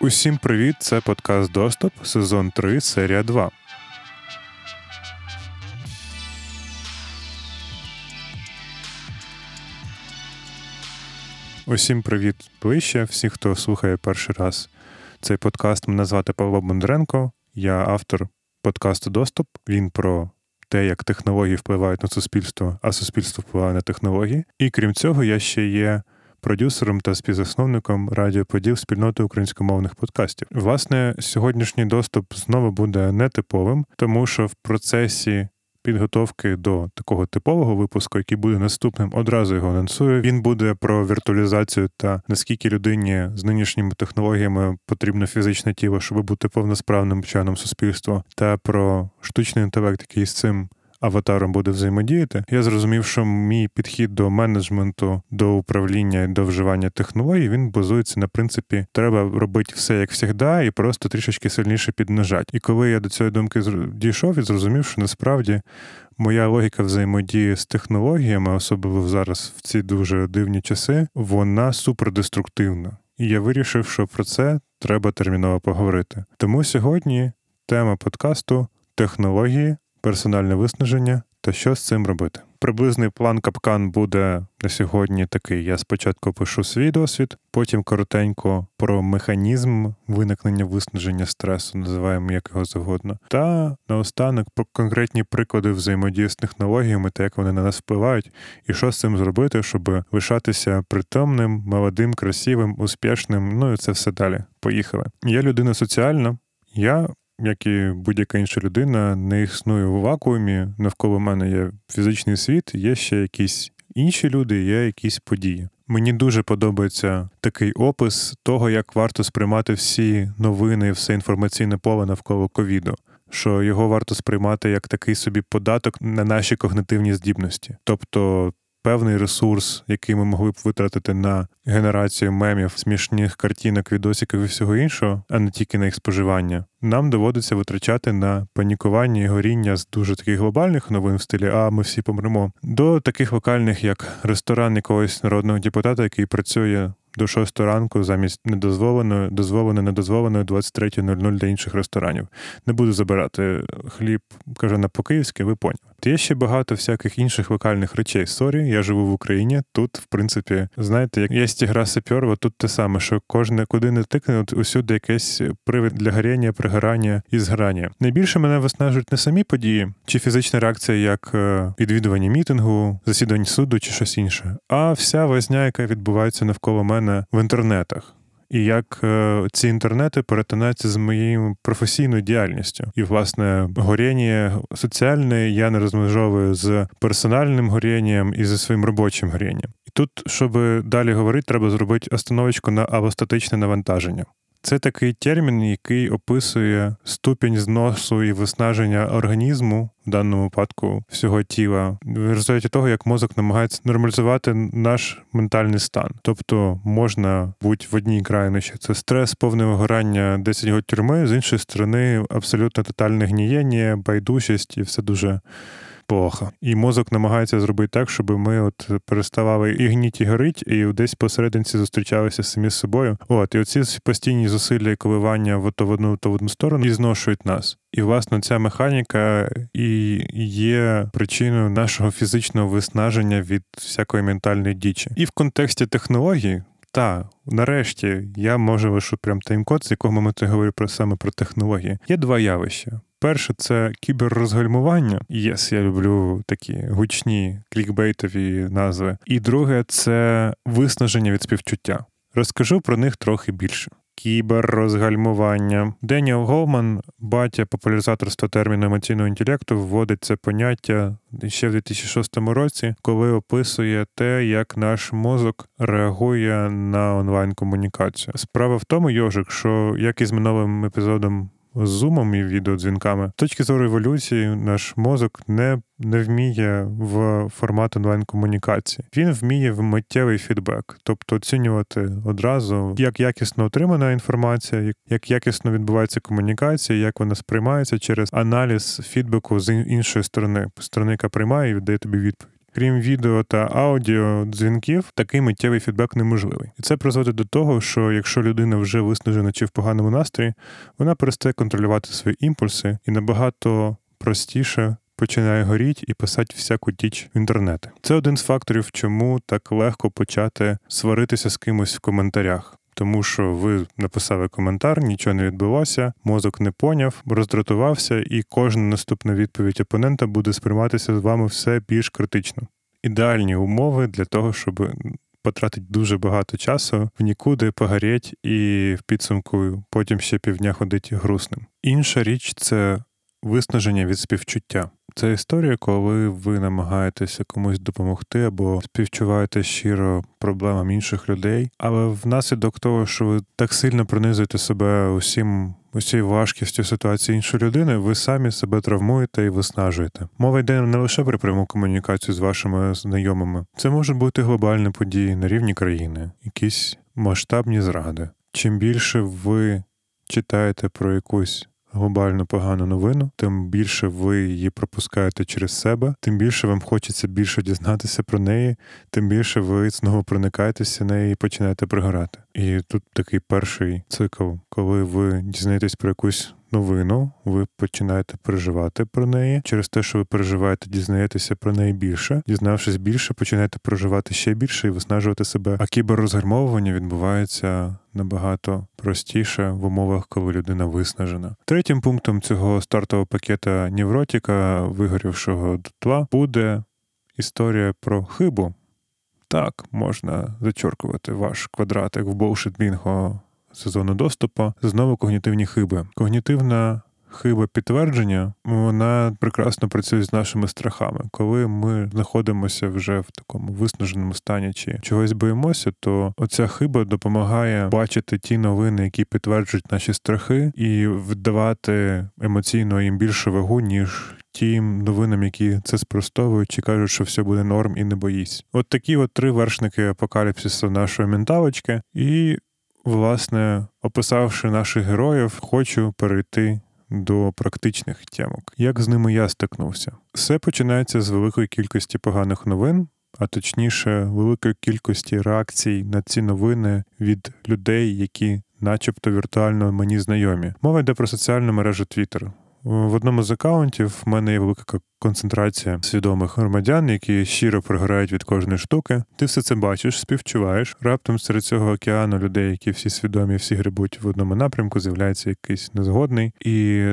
Усім привіт! Це подкаст Доступ, сезон 3, серія 2. Усім привіт ближче. Всі, хто слухає перший раз цей подкаст, мене звати Павло Бондаренко. Я автор подкасту Доступ. Він про те, як технології впливають на суспільство, а суспільство впливає на технології. І крім цього, я ще є продюсером та співзасновником радіоподіл спільноти українськомовних подкастів. Власне, сьогоднішній доступ знову буде нетиповим, тому що в процесі. Підготовки до такого типового випуску, який буде наступним, одразу його анонсую. Він буде про віртуалізацію та наскільки людині з нинішніми технологіями потрібно фізичне тіло, щоб бути повносправним членом суспільства, та про штучний інтелект, який з цим аватаром буде взаємодіяти, я зрозумів, що мій підхід до менеджменту, до управління і до вживання технологій він базується на принципі, треба робити все як завжди, і просто трішечки сильніше піднажати. І коли я до цієї думки дійшов і зрозумів, що насправді. Моя логіка взаємодії з технологіями, особливо зараз в ці дуже дивні часи, вона супердеструктивна. І я вирішив, що про це треба терміново поговорити. Тому сьогодні тема подкасту технології персональне виснаження та що з цим робити. Приблизний план капкан буде на сьогодні такий: я спочатку пишу свій досвід, потім коротенько про механізм виникнення виснаження стресу, називаємо як його завгодно, та наостанок про конкретні приклади взаємодії з технологіями та як вони на нас впливають, і що з цим зробити, щоб лишатися притомним, молодим, красивим, успішним. Ну і це все далі. Поїхали. Я людина соціальна. Я як і будь-яка інша людина, не існую в вакуумі. Навколо мене є фізичний світ, є ще якісь інші люди, є якісь події. Мені дуже подобається такий опис того, як варто сприймати всі новини, все інформаційне поле навколо ковіду. Що його варто сприймати як такий собі податок на наші когнитивні здібності, тобто певний ресурс, який ми могли б витратити на генерацію мемів, смішних картинок, відосиків і всього іншого, а не тільки на їх споживання, нам доводиться витрачати на панікування і горіння з дуже таких глобальних новин в стилі А ми всі помремо, до таких локальних, як ресторан якогось народного депутата, який працює до 6 ранку замість недозволеної, дозволеної, недозволеної 23.00 для інших ресторанів. Не буду забирати хліб, кажу на по-київськи, ви поняли. Є ще багато всяких інших локальних речей. Sorry, я живу в Україні. Тут, в принципі, знаєте, як є гра сапьорова, тут те саме, що кожне куди не тикне, от усюди якийсь привід для горіння, пригорання і згорання. Найбільше мене виснажують не самі події, чи фізична реакція, як е, відвідування мітингу, засідань суду чи щось інше, а вся возня, яка відбувається навколо мене в інтернетах і як е, ці інтернети перетинаються з моєю професійною діяльністю. І, власне, горіння соціальне я не розмежовую з персональним горінням і зі своїм робочим горінням. І тут, щоб далі говорити, треба зробити остановочку на алостатичне навантаження. Це такий термін, який описує ступінь зносу і виснаження організму, в даному випадку всього тіла, в результаті того, як мозок намагається нормалізувати наш ментальний стан. Тобто можна бути в одній крайності це стрес, повне вигорання, 10 років тюрми, з іншої сторони, абсолютно тотальне гнієння, байдужість і все дуже плохо. І мозок намагається зробити так, щоб ми от переставали і гніти, і горить, і десь посерединці зустрічалися самі з собою. От, і оці постійні зусилля і коливання в то в одну, то в одну сторону і зношують нас. І, власне, ця механіка і є причиною нашого фізичного виснаження від всякої ментальної дічі. І в контексті технологій. Та, нарешті, я можу лишу прям таймкод, з якого моменту я говорю про саме про технології. Є два явища. Перше, це кіберрозгальмування. Yes, я люблю такі гучні клікбейтові назви. І друге це виснаження від співчуття. Розкажу про них трохи більше. Кіберрозгальмування. Деніел Гоулман, батя популяризаторства терміну емоційного інтелекту, вводить це поняття ще в 2006 році, коли описує те, як наш мозок реагує на онлайн комунікацію. Справа в тому, Йожик, що як і з минулим епізодом з зумом і відеодзвінками. З точки зору еволюції, наш мозок не не вміє в формат онлайн-комунікації. Він вміє в миттєвий фідбек, тобто оцінювати одразу, як якісно отримана інформація, як якісно відбувається комунікація, як вона сприймається через аналіз фідбеку з іншої сторони, сторони, яка приймає і віддає тобі відповідь. Крім відео та аудіо дзвінків, такий миттєвий фідбек неможливий. І це призводить до того, що якщо людина вже виснажена чи в поганому настрої, вона перестає контролювати свої імпульси і набагато простіше. Починає горіть і писати всяку тіч в інтернети. Це один з факторів, чому так легко почати сваритися з кимось в коментарях тому що ви написали коментар, нічого не відбулося, мозок не поняв, роздратувався, і кожна наступна відповідь опонента буде сприйматися з вами все більш критично. Ідеальні умови для того, щоб потратити дуже багато часу в нікуди погоріть і в підсумку потім ще півдня ходить грустним. Інша річ це виснаження від співчуття. Це історія, коли ви намагаєтеся комусь допомогти або співчуваєте щиро проблемам інших людей, але внаслідок того, що ви так сильно пронизуєте себе усім. Усією важкістю ситуації іншої людини, ви самі себе травмуєте і виснажуєте. Мова йде не лише про пряму комунікацію з вашими знайомими, це можуть бути глобальні події на рівні країни, якісь масштабні зради. Чим більше ви читаєте про якусь глобально погану новину, тим більше ви її пропускаєте через себе, тим більше вам хочеться більше дізнатися про неї, тим більше ви знову проникаєтеся неї і починаєте пригорати. І тут такий перший цикл, коли ви дізнаєтесь про якусь новину, ви починаєте переживати про неї. Через те, що ви переживаєте, дізнаєтеся про неї більше. Дізнавшись більше, починаєте проживати ще більше і виснажувати себе. А кіберрозгармовування відбувається набагато простіше в умовах, коли людина виснажена. Третім пунктом цього стартового пакета Невротіка, вигорівшого дотла, буде історія про хибу. Так, можна зачоркувати ваш квадратик в Bullshit Bingo сезону доступу, знову когнітивні хиби. Когнітивна хиба підтвердження, вона прекрасно працює з нашими страхами. Коли ми знаходимося вже в такому виснаженому стані чи чогось боїмося, то оця хиба допомагає бачити ті новини, які підтверджують наші страхи, і вдавати емоційно їм більше вагу, ніж. Тим новинам, які це спростовують, чи кажуть, що все буде норм і не боїсь. От такі от три вершники апокаліпсису нашої менталочки, і власне, описавши наших героїв, хочу перейти до практичних тямок. Як з ними я стикнувся? Все починається з великої кількості поганих новин. А точніше, великої кількості реакцій на ці новини від людей, які, начебто, віртуально мені знайомі. Мова йде про соціальну мережу Twitter. В одному з акаунтів в мене є велика концентрація свідомих громадян, які щиро програють від кожної штуки. Ти все це бачиш, співчуваєш. Раптом серед цього океану людей, які всі свідомі, всі грибуть в одному напрямку, з'являється якийсь незгодний. І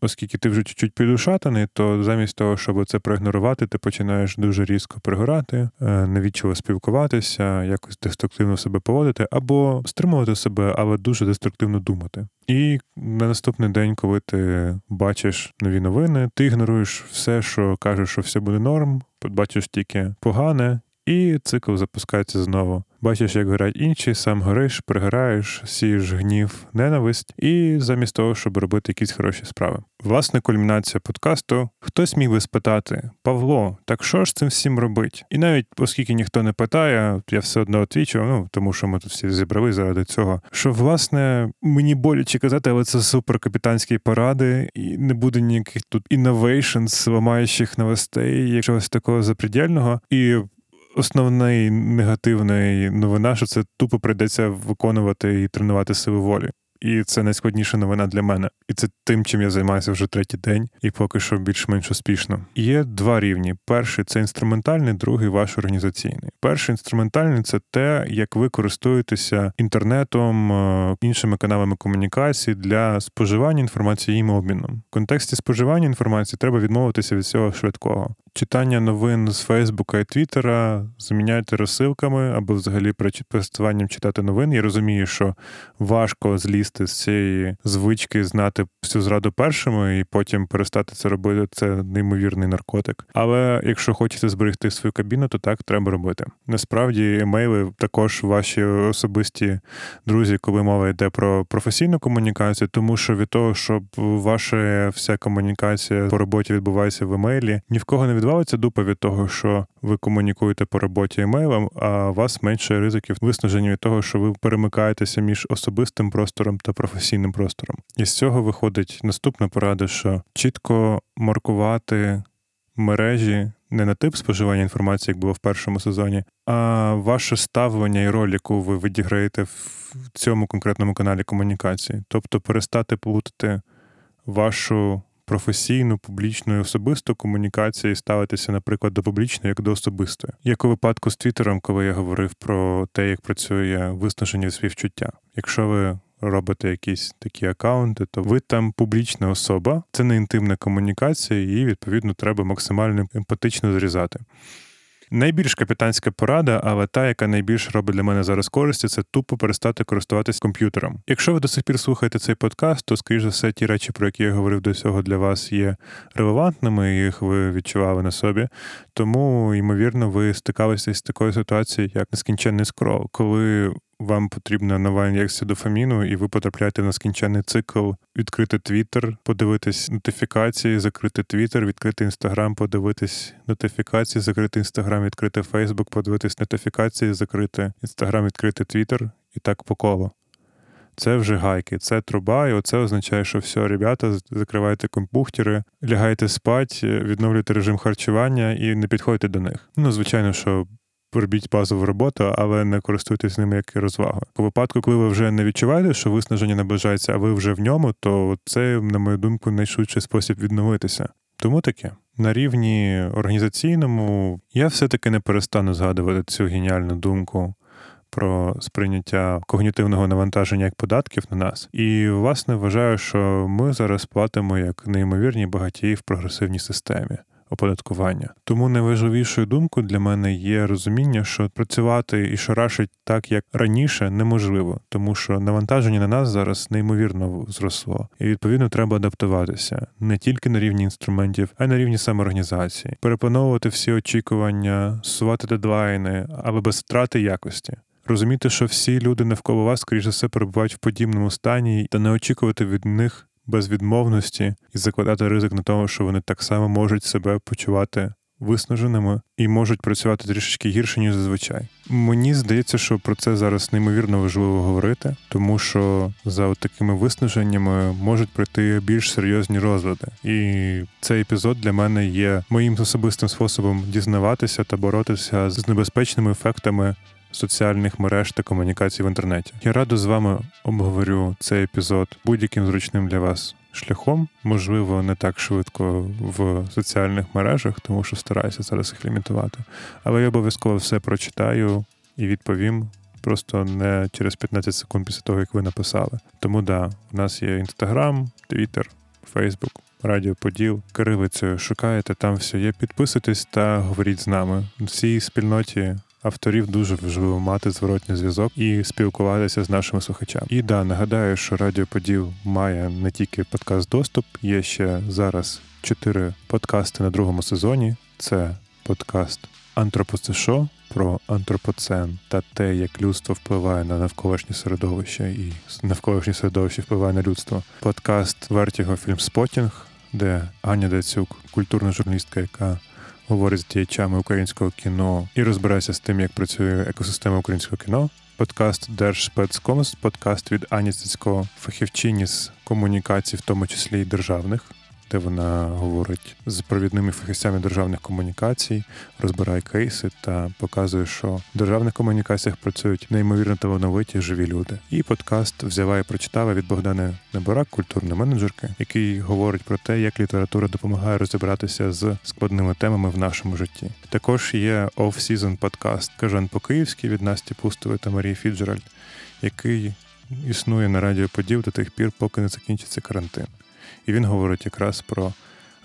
оскільки ти вже чуть-чуть підушатаний, то замість того, щоб це проігнорувати, ти починаєш дуже різко пригорати, е, невічливо спілкуватися, якось деструктивно себе поводити, або стримувати себе, але дуже деструктивно думати. І на наступний день, коли ти бачиш нові новини, ти ігноруєш все, що каже, що все буде норм, бачиш тільки погане, і цикл запускається знову. Бачиш, як горять інші, сам гориш, пригораєш, сієш гнів, ненависть, і замість того, щоб робити якісь хороші справи. Власне, кульмінація подкасту. Хтось міг би спитати: Павло, так що ж цим всім робить? І навіть оскільки ніхто не питає, я все одно отвічу, ну тому що ми тут всі зібрали заради цього. Що власне мені боляче казати, але це супер капітанські поради, і не буде ніяких тут innovations, ламаючих новостей, якогось такого запредельного. І основна негативна новина, що це тупо прийдеться виконувати і тренувати силу волі. І це найскладніша новина для мене. І це тим, чим я займаюся вже третій день, і поки що більш-менш успішно. Є два рівні: перший це інструментальний, другий ваш організаційний. Перший інструментальний це те, як ви користуєтеся інтернетом, е, іншими каналами комунікації для споживання інформації їм обміном. В контексті споживання інформації треба відмовитися від цього швидкого читання новин з Фейсбука і Твіттера заміняйте розсилками або взагалі переставанням читати новин. Я розумію, що важко злізти з цієї звички знати всю зраду першими і потім перестати це робити. Це неймовірний наркотик. Але якщо хочете зберегти свою кабіну, то так треба робити. Насправді, емейли також ваші особисті друзі, коли мова йде про професійну комунікацію, тому що від того, щоб ваша вся комунікація по роботі відбувається в емейлі, ні в кого не від відвалиться дупа того, що ви комунікуєте по роботі емейлом, а у вас менше ризиків виснаження від того, що ви перемикаєтеся між особистим простором та професійним простором. І з цього виходить наступна порада, що чітко маркувати мережі не на тип споживання інформації, як було в першому сезоні, а ваше ставлення і роль, яку ви відіграєте в цьому конкретному каналі комунікації. Тобто перестати плутати вашу професійну, публічну і особисту комунікацію і ставитися, наприклад, до публічної як до особистої. Як у випадку з Твіттером, коли я говорив про те, як працює виснаження співчуття. Якщо ви робите якісь такі акаунти, то ви там публічна особа, це не інтимна комунікація, і відповідно треба максимально емпатично зрізати. Найбільш капітанська порада, але та, яка найбільш робить для мене зараз користі, це тупо перестати користуватись комп'ютером. Якщо ви до сих пір слухаєте цей подкаст, то скоріш за все ті речі, про які я говорив до цього, для вас є релевантними, їх ви відчували на собі. Тому, ймовірно, ви стикалися з такою ситуацією, як нескінченний скрол, коли вам потрібна нова ін'єкція дофаміну, і ви потрапляєте на скінчений цикл відкрити Твіттер, подивитись нотифікації, закрити Твіттер, відкрити Інстаграм, подивитись нотифікації, закрити Інстаграм, відкрити Фейсбук, подивитись нотифікації, закрити Інстаграм, відкрити Твіттер і так по колу. Це вже гайки, це труба, і оце означає, що все, ребята, закривайте компухтери, лягайте спать, відновлюйте режим харчування і не підходьте до них. Ну, звичайно, що робіть базову роботу, але не користуйтесь ними як розвагою. У випадку, коли ви вже не відчуваєте, що виснаження наближається, а ви вже в ньому, то це, на мою думку, найшвидший спосіб відновитися. Тому таке. На рівні організаційному я все-таки не перестану згадувати цю геніальну думку про сприйняття когнітивного навантаження як податків на нас. І, власне, вважаю, що ми зараз платимо як неймовірні багатії в прогресивній системі оподаткування. Тому найважливішою думкою для мене є розуміння, що працювати і шарашить так, як раніше, неможливо, тому що навантаження на нас зараз неймовірно зросло, і відповідно треба адаптуватися не тільки на рівні інструментів, а й на рівні самоорганізації, переплановувати всі очікування, сувати дедлайни, але без втрати якості. Розуміти, що всі люди навколо вас, скоріш за все, перебувають в подібному стані, та не очікувати від них безвідмовності і закладати ризик на тому, що вони так само можуть себе почувати виснаженими і можуть працювати трішечки гірше, ніж зазвичай. Мені здається, що про це зараз неймовірно важливо говорити, тому що за такими виснаженнями можуть прийти більш серйозні розлади. І цей епізод для мене є моїм особистим способом дізнаватися та боротися з небезпечними ефектами соціальних мереж та комунікацій в інтернеті. Я радо з вами обговорю цей епізод будь-яким зручним для вас шляхом, можливо, не так швидко в соціальних мережах, тому що стараюся зараз їх лімітувати. Але я обов'язково все прочитаю і відповім. Просто не через 15 секунд після того, як ви написали. Тому да, у нас є Інстаграм, Твіттер, Фейсбук, Радіо Поділ, кирилицею шукаєте, там все є. Підписуйтесь та говоріть з нами. В цій спільноті авторів дуже важливо мати зворотній зв'язок і спілкуватися з нашими слухачами. І да, нагадаю, що Радіо Поділ має не тільки подкаст доступ, є ще зараз чотири подкасти на другому сезоні. Це подкаст Антропоцешо про антропоцен та те, як людство впливає на навколишнє середовище, і навколишнє середовище впливає на людство. Подкаст Вертіго Фільм Спотінг, де Аня Дацюк, культурна журналістка, яка говорить з діячами українського кіно і розбирається з тим, як працює екосистема українського кіно. Подкаст Держспецкомс, подкаст від Ані Цицько, фахівчині з комунікацій, в тому числі й державних де вона говорить з провідними фахівцями державних комунікацій, розбирає кейси та показує, що в державних комунікаціях працюють неймовірно талановиті живі люди. І подкаст взяла і прочитала від Богдани Неборак, культурної менеджерки, який говорить про те, як література допомагає розібратися з складними темами в нашому житті. Також є off-season подкаст Кажан по-київськи від Насті Пустової та Марії Фіджеральд, який існує на радіо Поділ до тих пір, поки не закінчиться карантин і він говорить якраз про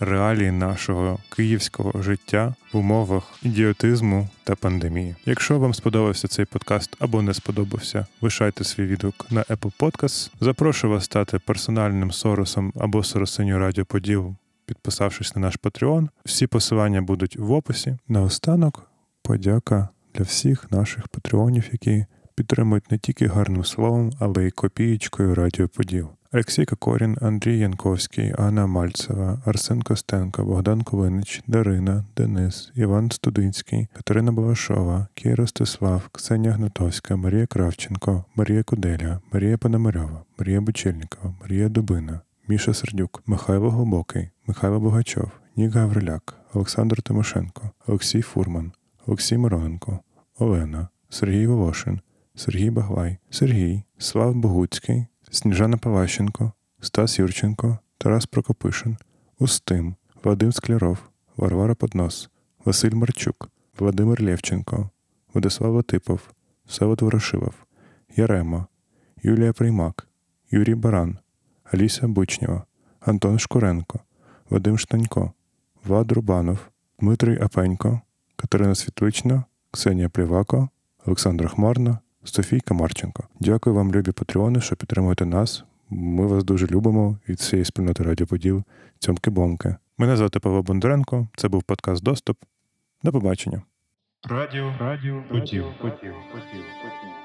реалії нашого київського життя в умовах ідіотизму та пандемії. Якщо вам сподобався цей подкаст або не сподобався, лишайте свій відгук на Apple Podcast. Запрошую вас стати персональним соросом або соросиню Радіо Поділ, підписавшись на наш Patreon. Всі посилання будуть в описі. Наостанок, подяка для всіх наших патреонів, які підтримують не тільки гарним словом, але й копієчкою Радіо Поділ. Олексій Кокорін, Андрій Янковський, Анна Мальцева, Арсен Костенко, Богдан Ковинич, Дарина, Денис, Іван Студинський, Катерина Балашова, Кій Ростислав, Ксенія Гнатовська, Марія Кравченко, Марія Куделя, Марія Пономарьова, Марія Бучельникова, Марія Дубина, Міша Сердюк, Михайло Глибокий, Михайло Богачов, Нік Гавриляк, Олександр Тимошенко, Олексій Фурман, Олексій Мироненко, Олена, Сергій Волошин, Сергій Баглай, Сергій, Слав Богуцький, Сніжана Палащенко, Стас Юрченко, Тарас Прокопишин, Устим, Вадим Скляров, Варвара Поднос, Василь Марчук, Владимир Лєвченко, Владислав Латипов, Савод Ворошилов, Ярема, Юлія Приймак, Юрій Баран, Аліся Бучнєва, Антон Шкуренко, Вадим Штанько, Влад Рубанов, Дмитрий Апенько, Катерина Світлична, Ксенія Плівако, Олександра Хмарна, Софійка Марченко. Дякую вам, любі патреони, що підтримуєте нас. Ми вас дуже любимо від цієї спільноти радіоподів Цьомки бомки. Мене звати Павло Бондаренко. Це був подкаст Доступ. До побачення. Радіо, радіо, поділ, поділ, поділ, поділ.